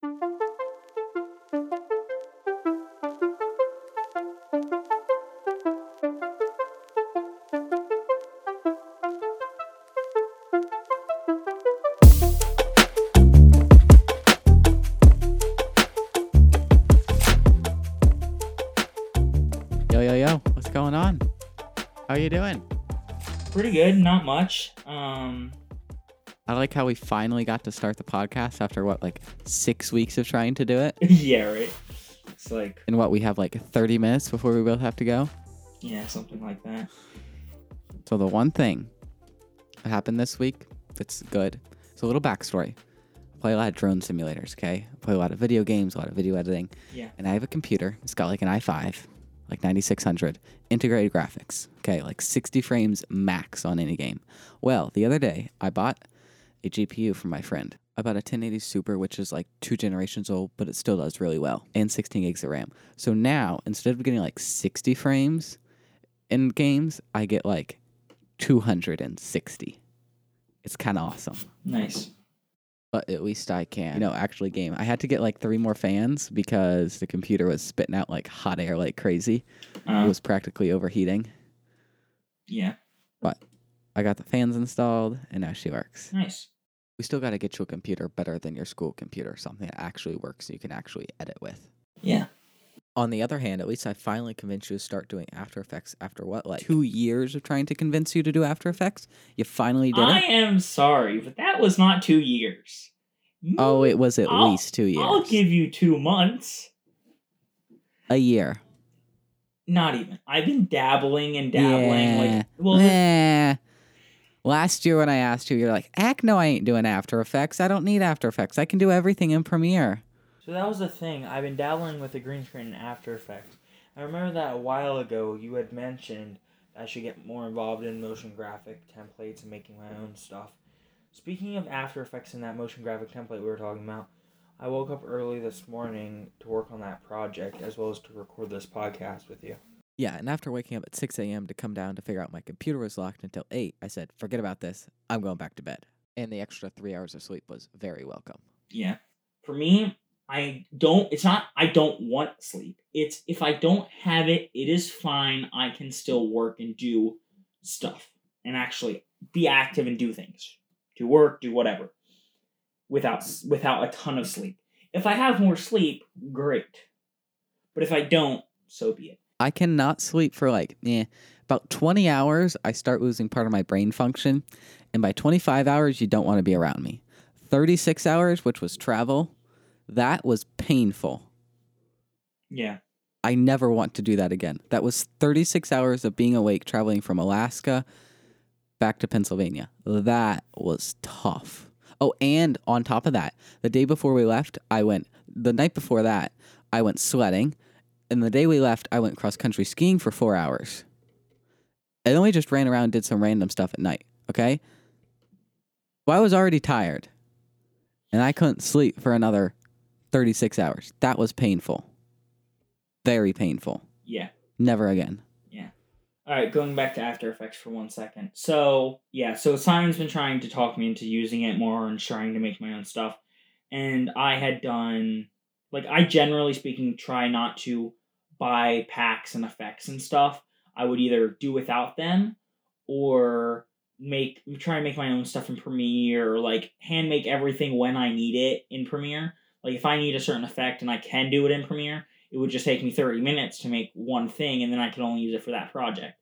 Yo, yo, yo, what's going on? How are you doing? Pretty good, not much. Um, I like how we finally got to start the podcast after what, like six weeks of trying to do it? yeah, right. It's like, And what, we have like 30 minutes before we both have to go? yeah, something like that. So, the one thing that happened this week that's good, it's a little backstory. I play a lot of drone simulators, okay? I play a lot of video games, a lot of video editing. Yeah. And I have a computer. It's got like an i5, like 9600, integrated graphics, okay? Like 60 frames max on any game. Well, the other day, I bought a GPU from my friend. I bought a 1080 Super, which is like two generations old, but it still does really well, and 16 gigs of RAM. So now, instead of getting like 60 frames in games, I get like 260. It's kind of awesome. Nice. But at least I can, you know, actually game. I had to get like three more fans because the computer was spitting out like hot air like crazy. It Uh, was practically overheating. yeah, I got the fans installed and now she works. nice. We still got to get you a computer better than your school computer, something that actually works so you can actually edit with. Yeah. On the other hand, at least I finally convinced you to start doing After Effects after what, like two years of trying to convince you to do After Effects? You finally did it? I it? am sorry, but that was not two years. Oh, it was at I'll- least two years. I'll give you two months. a year. Not even. I've been dabbling and dabbling. Yeah. Like, well, Eh. Last year when I asked you, you're like, "Heck no, I ain't doing After Effects. I don't need After Effects. I can do everything in Premiere." So that was the thing. I've been dabbling with the green screen and After Effects. I remember that a while ago you had mentioned I should get more involved in motion graphic templates and making my own stuff. Speaking of After Effects and that motion graphic template we were talking about, I woke up early this morning to work on that project as well as to record this podcast with you. Yeah, and after waking up at 6 a.m. to come down to figure out my computer was locked until 8, I said, "Forget about this. I'm going back to bed." And the extra three hours of sleep was very welcome. Yeah. For me, I don't it's not I don't want sleep. It's if I don't have it, it is fine. I can still work and do stuff and actually be active and do things. Do work, do whatever. Without without a ton of sleep. If I have more sleep, great. But if I don't, so be it. I cannot sleep for like eh, about 20 hours. I start losing part of my brain function, and by 25 hours, you don't want to be around me. 36 hours, which was travel, that was painful. Yeah. I never want to do that again. That was 36 hours of being awake traveling from Alaska back to Pennsylvania. That was tough. Oh, and on top of that, the day before we left, I went, the night before that, I went sledding. And the day we left, I went cross country skiing for four hours. And then we just ran around and did some random stuff at night, okay? Well, I was already tired. And I couldn't sleep for another 36 hours. That was painful. Very painful. Yeah. Never again. Yeah. All right, going back to After Effects for one second. So, yeah, so Simon's been trying to talk me into using it more and trying to make my own stuff. And I had done, like, I generally speaking try not to buy packs and effects and stuff. I would either do without them or make try and make my own stuff in Premiere or like hand make everything when I need it in Premiere. Like if I need a certain effect and I can do it in Premiere, it would just take me 30 minutes to make one thing and then I could only use it for that project.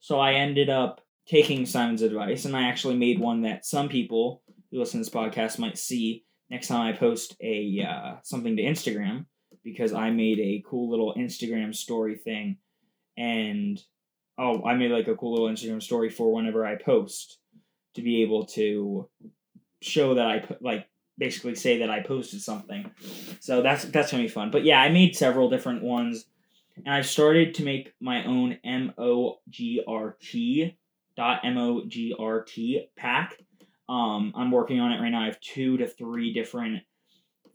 So I ended up taking Simon's advice and I actually made one that some people who listen to this podcast might see next time I post a uh, something to Instagram because I made a cool little Instagram story thing and oh I made like a cool little Instagram story for whenever I post to be able to show that I put like basically say that I posted something. So that's that's gonna be fun. But yeah, I made several different ones, and I've started to make my own M O G R T dot M O G R T pack. Um, I'm working on it right now. I have two to three different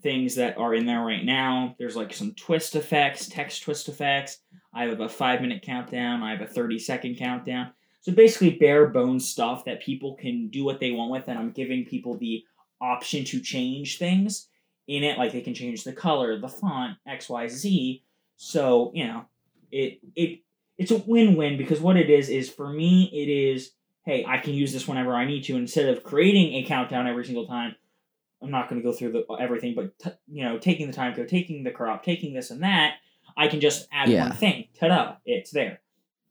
things that are in there right now. There's like some twist effects, text twist effects. I have a five minute countdown. I have a 30 second countdown. So basically, bare bones stuff that people can do what they want with, and I'm giving people the option to change things in it. Like they can change the color, the font, X, Y, Z. So you know, it it it's a win win because what it is is for me it is hey I can use this whenever I need to instead of creating a countdown every single time. I'm not going to go through the everything, but t- you know, taking the time code, taking the crop, taking this and that, I can just add Yeah. one thing. Ta-da! It's there.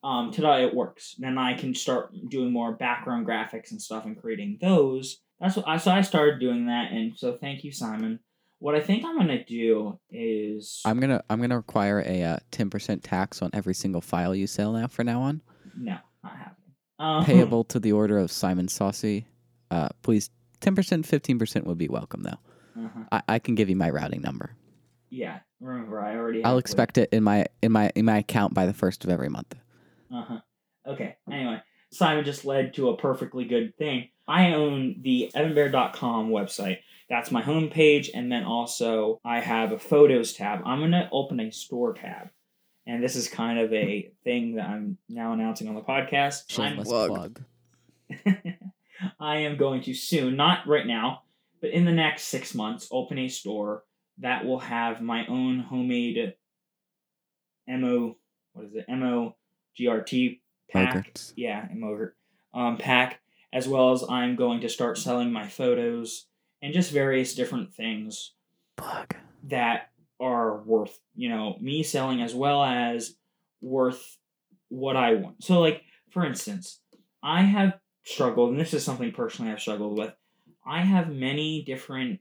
Um, ta-da! It works. Then I can start doing more background graphics and stuff and creating those. That's what I so I started doing that, and so thank you, Simon. What I think I'm gonna do is I'm gonna I'm gonna require a uh, ten percent tax on every single file you sell now for now on, no, not happening. Um, payable to the order of Simon Saucy. Uh, please, ten percent, fifteen percent would be welcome though. uh-huh. I, I can give you my routing number. Yeah, remember I already. I'll expect it in my in my in my account by the first of every month. Uh huh. Okay. Anyway, Simon just led to a perfectly good thing. I own the evanbear.com website. That's my homepage, and then also I have a photos tab. I'm gonna open a store tab, and this is kind of a thing that I'm now announcing on the podcast. Shameless plug. I am going to soon, not right now, but in the next six months, open a store that will have my own homemade mo what is it mo grt pack. Yogurts. Yeah, mo um, pack, as well as I'm going to start selling my photos and just various different things Plug. that are worth you know me selling as well as worth what I want. So like for instance, I have struggled, and this is something personally I've struggled with. I have many different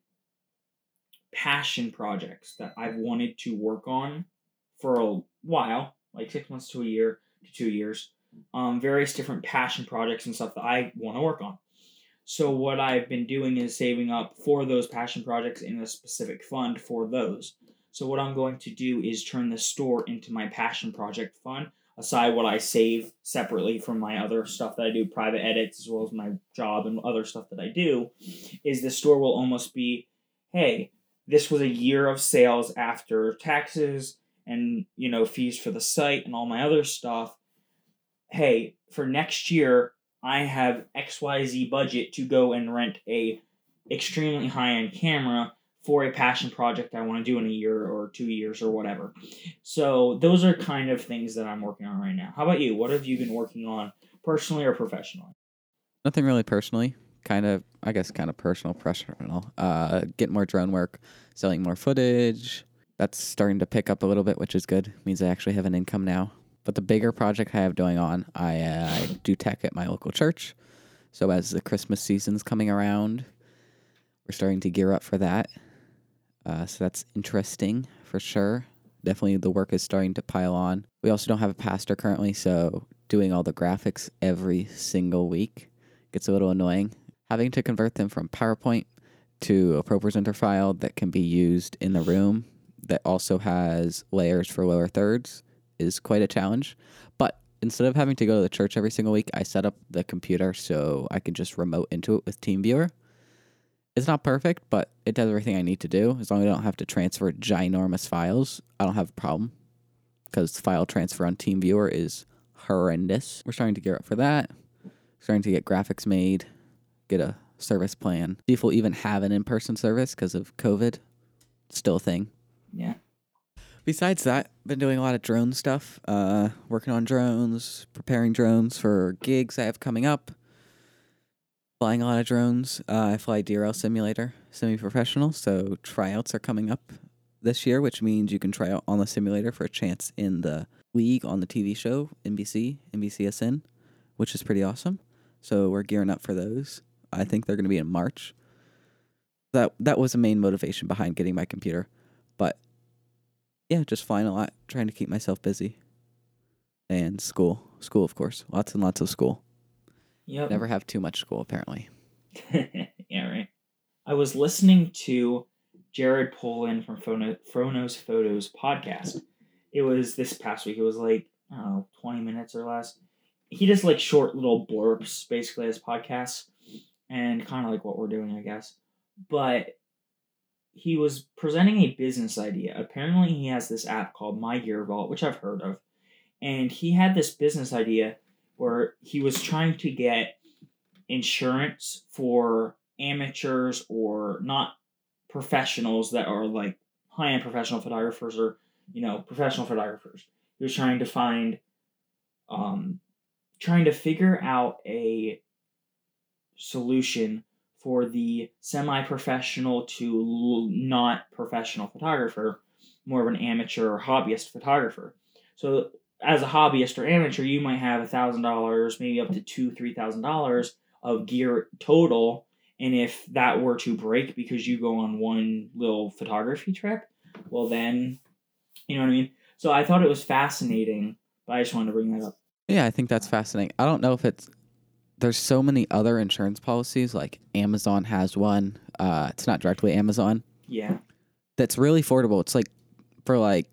passion projects that I've wanted to work on for a while, like six months to a year to two years. Um, various different passion projects and stuff that I want to work on. So what I've been doing is saving up for those passion projects in a specific fund for those. So what I'm going to do is turn the store into my passion project fund, aside what I save separately from my other stuff that I do, private edits as well as my job and other stuff that I do, is the store will almost be, hey, this was a year of sales after taxes and you know fees for the site and all my other stuff. Hey, for next year I have XYZ budget to go and rent a extremely high end camera for a passion project I want to do in a year or two years or whatever. So those are kind of things that I'm working on right now. How about you? What have you been working on personally or professionally? Nothing really personally. Kind of, I guess, kind of personal, professional. Uh, getting more drone work, selling more footage. That's starting to pick up a little bit, which is good. Means I actually have an income now. But the bigger project I have going on, I, uh, I do tech at my local church. So as the Christmas season's coming around, we're starting to gear up for that. Uh, so that's interesting for sure. Definitely the work is starting to pile on. We also don't have a pastor currently, so doing all the graphics every single week gets a little annoying. Having to convert them from PowerPoint to a ProPresenter file that can be used in the room that also has layers for lower thirds is quite a challenge. But instead of having to go to the church every single week, I set up the computer so I can just remote into it with TeamViewer. It's not perfect, but it does everything I need to do. As long as I don't have to transfer ginormous files, I don't have a problem. Because file transfer on TeamViewer is horrendous. We're starting to gear up for that. Starting to get graphics made, get a service plan. See if we'll even have an in person service because of COVID. Still a thing. Yeah. Besides that, been doing a lot of drone stuff. Uh, working on drones, preparing drones for gigs I have coming up. Flying a lot of drones. Uh, I fly DRL simulator, semi-professional. So tryouts are coming up this year, which means you can try out on the simulator for a chance in the league on the TV show NBC, NBCSN, which is pretty awesome. So we're gearing up for those. I think they're going to be in March. That that was the main motivation behind getting my computer, but yeah, just flying a lot, trying to keep myself busy. And school. School, of course. Lots and lots of school. Yep. Never have too much school, apparently. yeah, right. I was listening to Jared Polin from FroKnowsPhoto's podcast. It was this past week. It was like, I don't know, 20 minutes or less. He does like short little blurbs basically as podcasts and kind of like what we're doing, I guess. But he was presenting a business idea. Apparently, he has this app called My Gear Vault, which I've heard of. And he had this business idea where he was trying to get insurance for amateurs or not professionals that are like high end professional photographers or you know professional photographers. He was trying to find, um, trying to figure out a solution for the semi professional to not professional photographer, more of an amateur or hobbyist photographer. So as a hobbyist or amateur, you might have a thousand dollars, maybe up to two, three thousand dollars of gear total. And if that were to break because you go on one little photography trip, well then, you know what I mean. So I thought it was fascinating, but I just wanted to bring that up. Yeah, I think that's fascinating. I don't know if it's there's so many other insurance policies like Amazon has one. Uh, it's not directly Amazon. Yeah. That's really affordable. It's like for like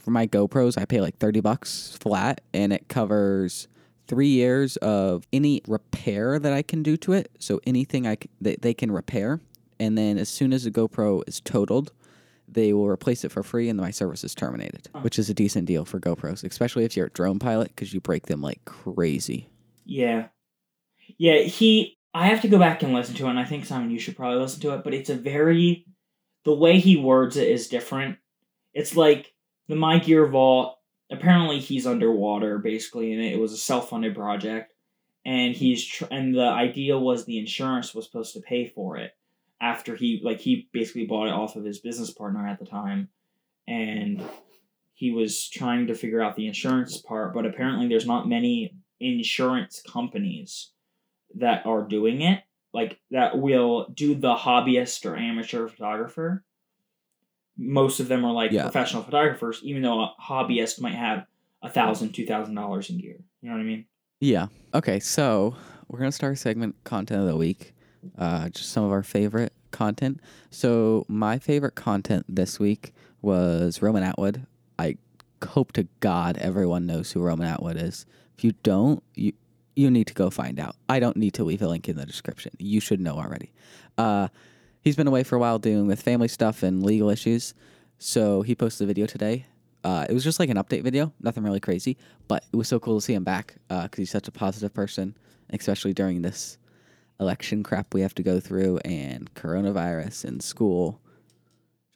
for my GoPros, I pay like 30 bucks flat and it covers 3 years of any repair that I can do to it. So anything I c- that they can repair and then as soon as the GoPro is totaled, they will replace it for free and my service is terminated, which is a decent deal for GoPros, especially if you're a drone pilot cuz you break them like crazy. Yeah. Yeah, he I have to go back and listen to it, and I think Simon, you should probably listen to it, but it's a very the way he words it is different. It's like the My Gear Vault, apparently he's underwater basically, and it was a self-funded project. And he's tr- and the idea was the insurance was supposed to pay for it after he like he basically bought it off of his business partner at the time. And he was trying to figure out the insurance part but apparently there's not many insurance companies that are doing it. Like that will do the hobbyist or amateur photographer most of them are like Yeah. professional photographers even though a hobbyist might have a thousand two thousand dollars in gear you know what i mean Yeah. Okay, so we're gonna start a segment content of the week. Uh, just some of our favorite content. So my favorite content this week was Roman Atwood. I hope to God everyone knows who Roman Atwood is. If you don't, you you need to go find out. I don't need to leave a link in the description. You should know already. Uh, he's been away for a while dealing with family stuff and legal issues. So he posted a video today. Uh, it was just like an update video, nothing really crazy, but it was so cool to see him back because he's such a positive person, especially during this election crap we have to go through and coronavirus and school.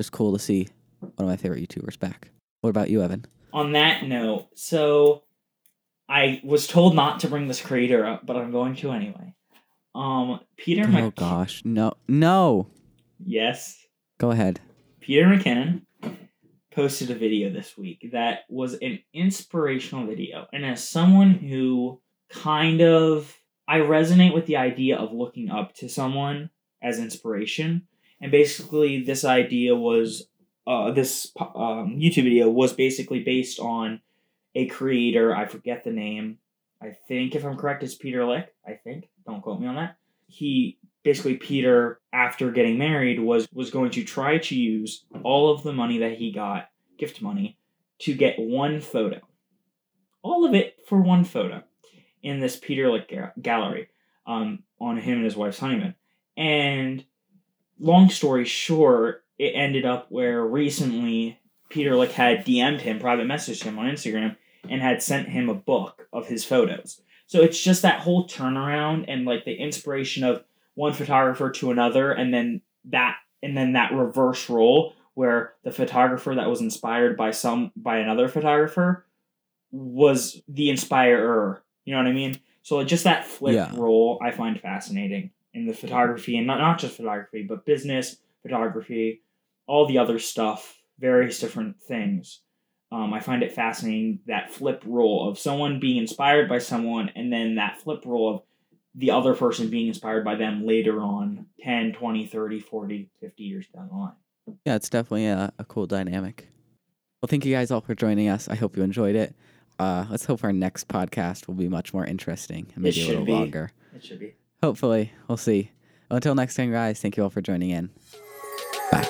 Just cool to see one of my favorite YouTubers back. What about you, Evan? on that note, so I was told not to bring this creator up, but I'm going to anyway. Um, Peter Oh Mc- gosh, no, no. Yes, Go ahead. Peter McKinnon posted a video this week that was an inspirational video, and as someone who kind of I resonate with the idea of looking up to someone as inspiration, and basically this idea was uh, this um, YouTube video was basically based on a creator. I forget the name. I think if I'm correct, it's Peter Lik. I think. Don't quote me on that. He basically Peter after getting married was was going to try to use all of the money that he got, gift money, to get one photo. All of it for one photo in this Peter Lik gallery um, on him and his wife's honeymoon. And long story short, it ended up where recently Peter Lik had DM'd him, private messaged him on Instagram, and had sent him a book of his photos. So it's just that whole turnaround and like the inspiration of one photographer to another, and then that and then that reverse role where the photographer that was inspired by some by another photographer was the inspirer. You know what I mean? So like, just that flip Yeah. role I find fascinating in the photography and not, not just photography, but business, photography, all the other stuff, various different things. Um, I find it fascinating that flip role of someone being inspired by someone and then that flip role of the other person being inspired by them later on 10, 20, 30, 40, 50 years down the line. Yeah, it's definitely a, a cool dynamic. Well, thank you guys all for joining us. I hope you enjoyed it. Uh, let's hope our next podcast will be much more interesting and maybe a little be. longer. It should be. Hopefully, we'll see. Until next time, guys, thank you all for joining in. Bye.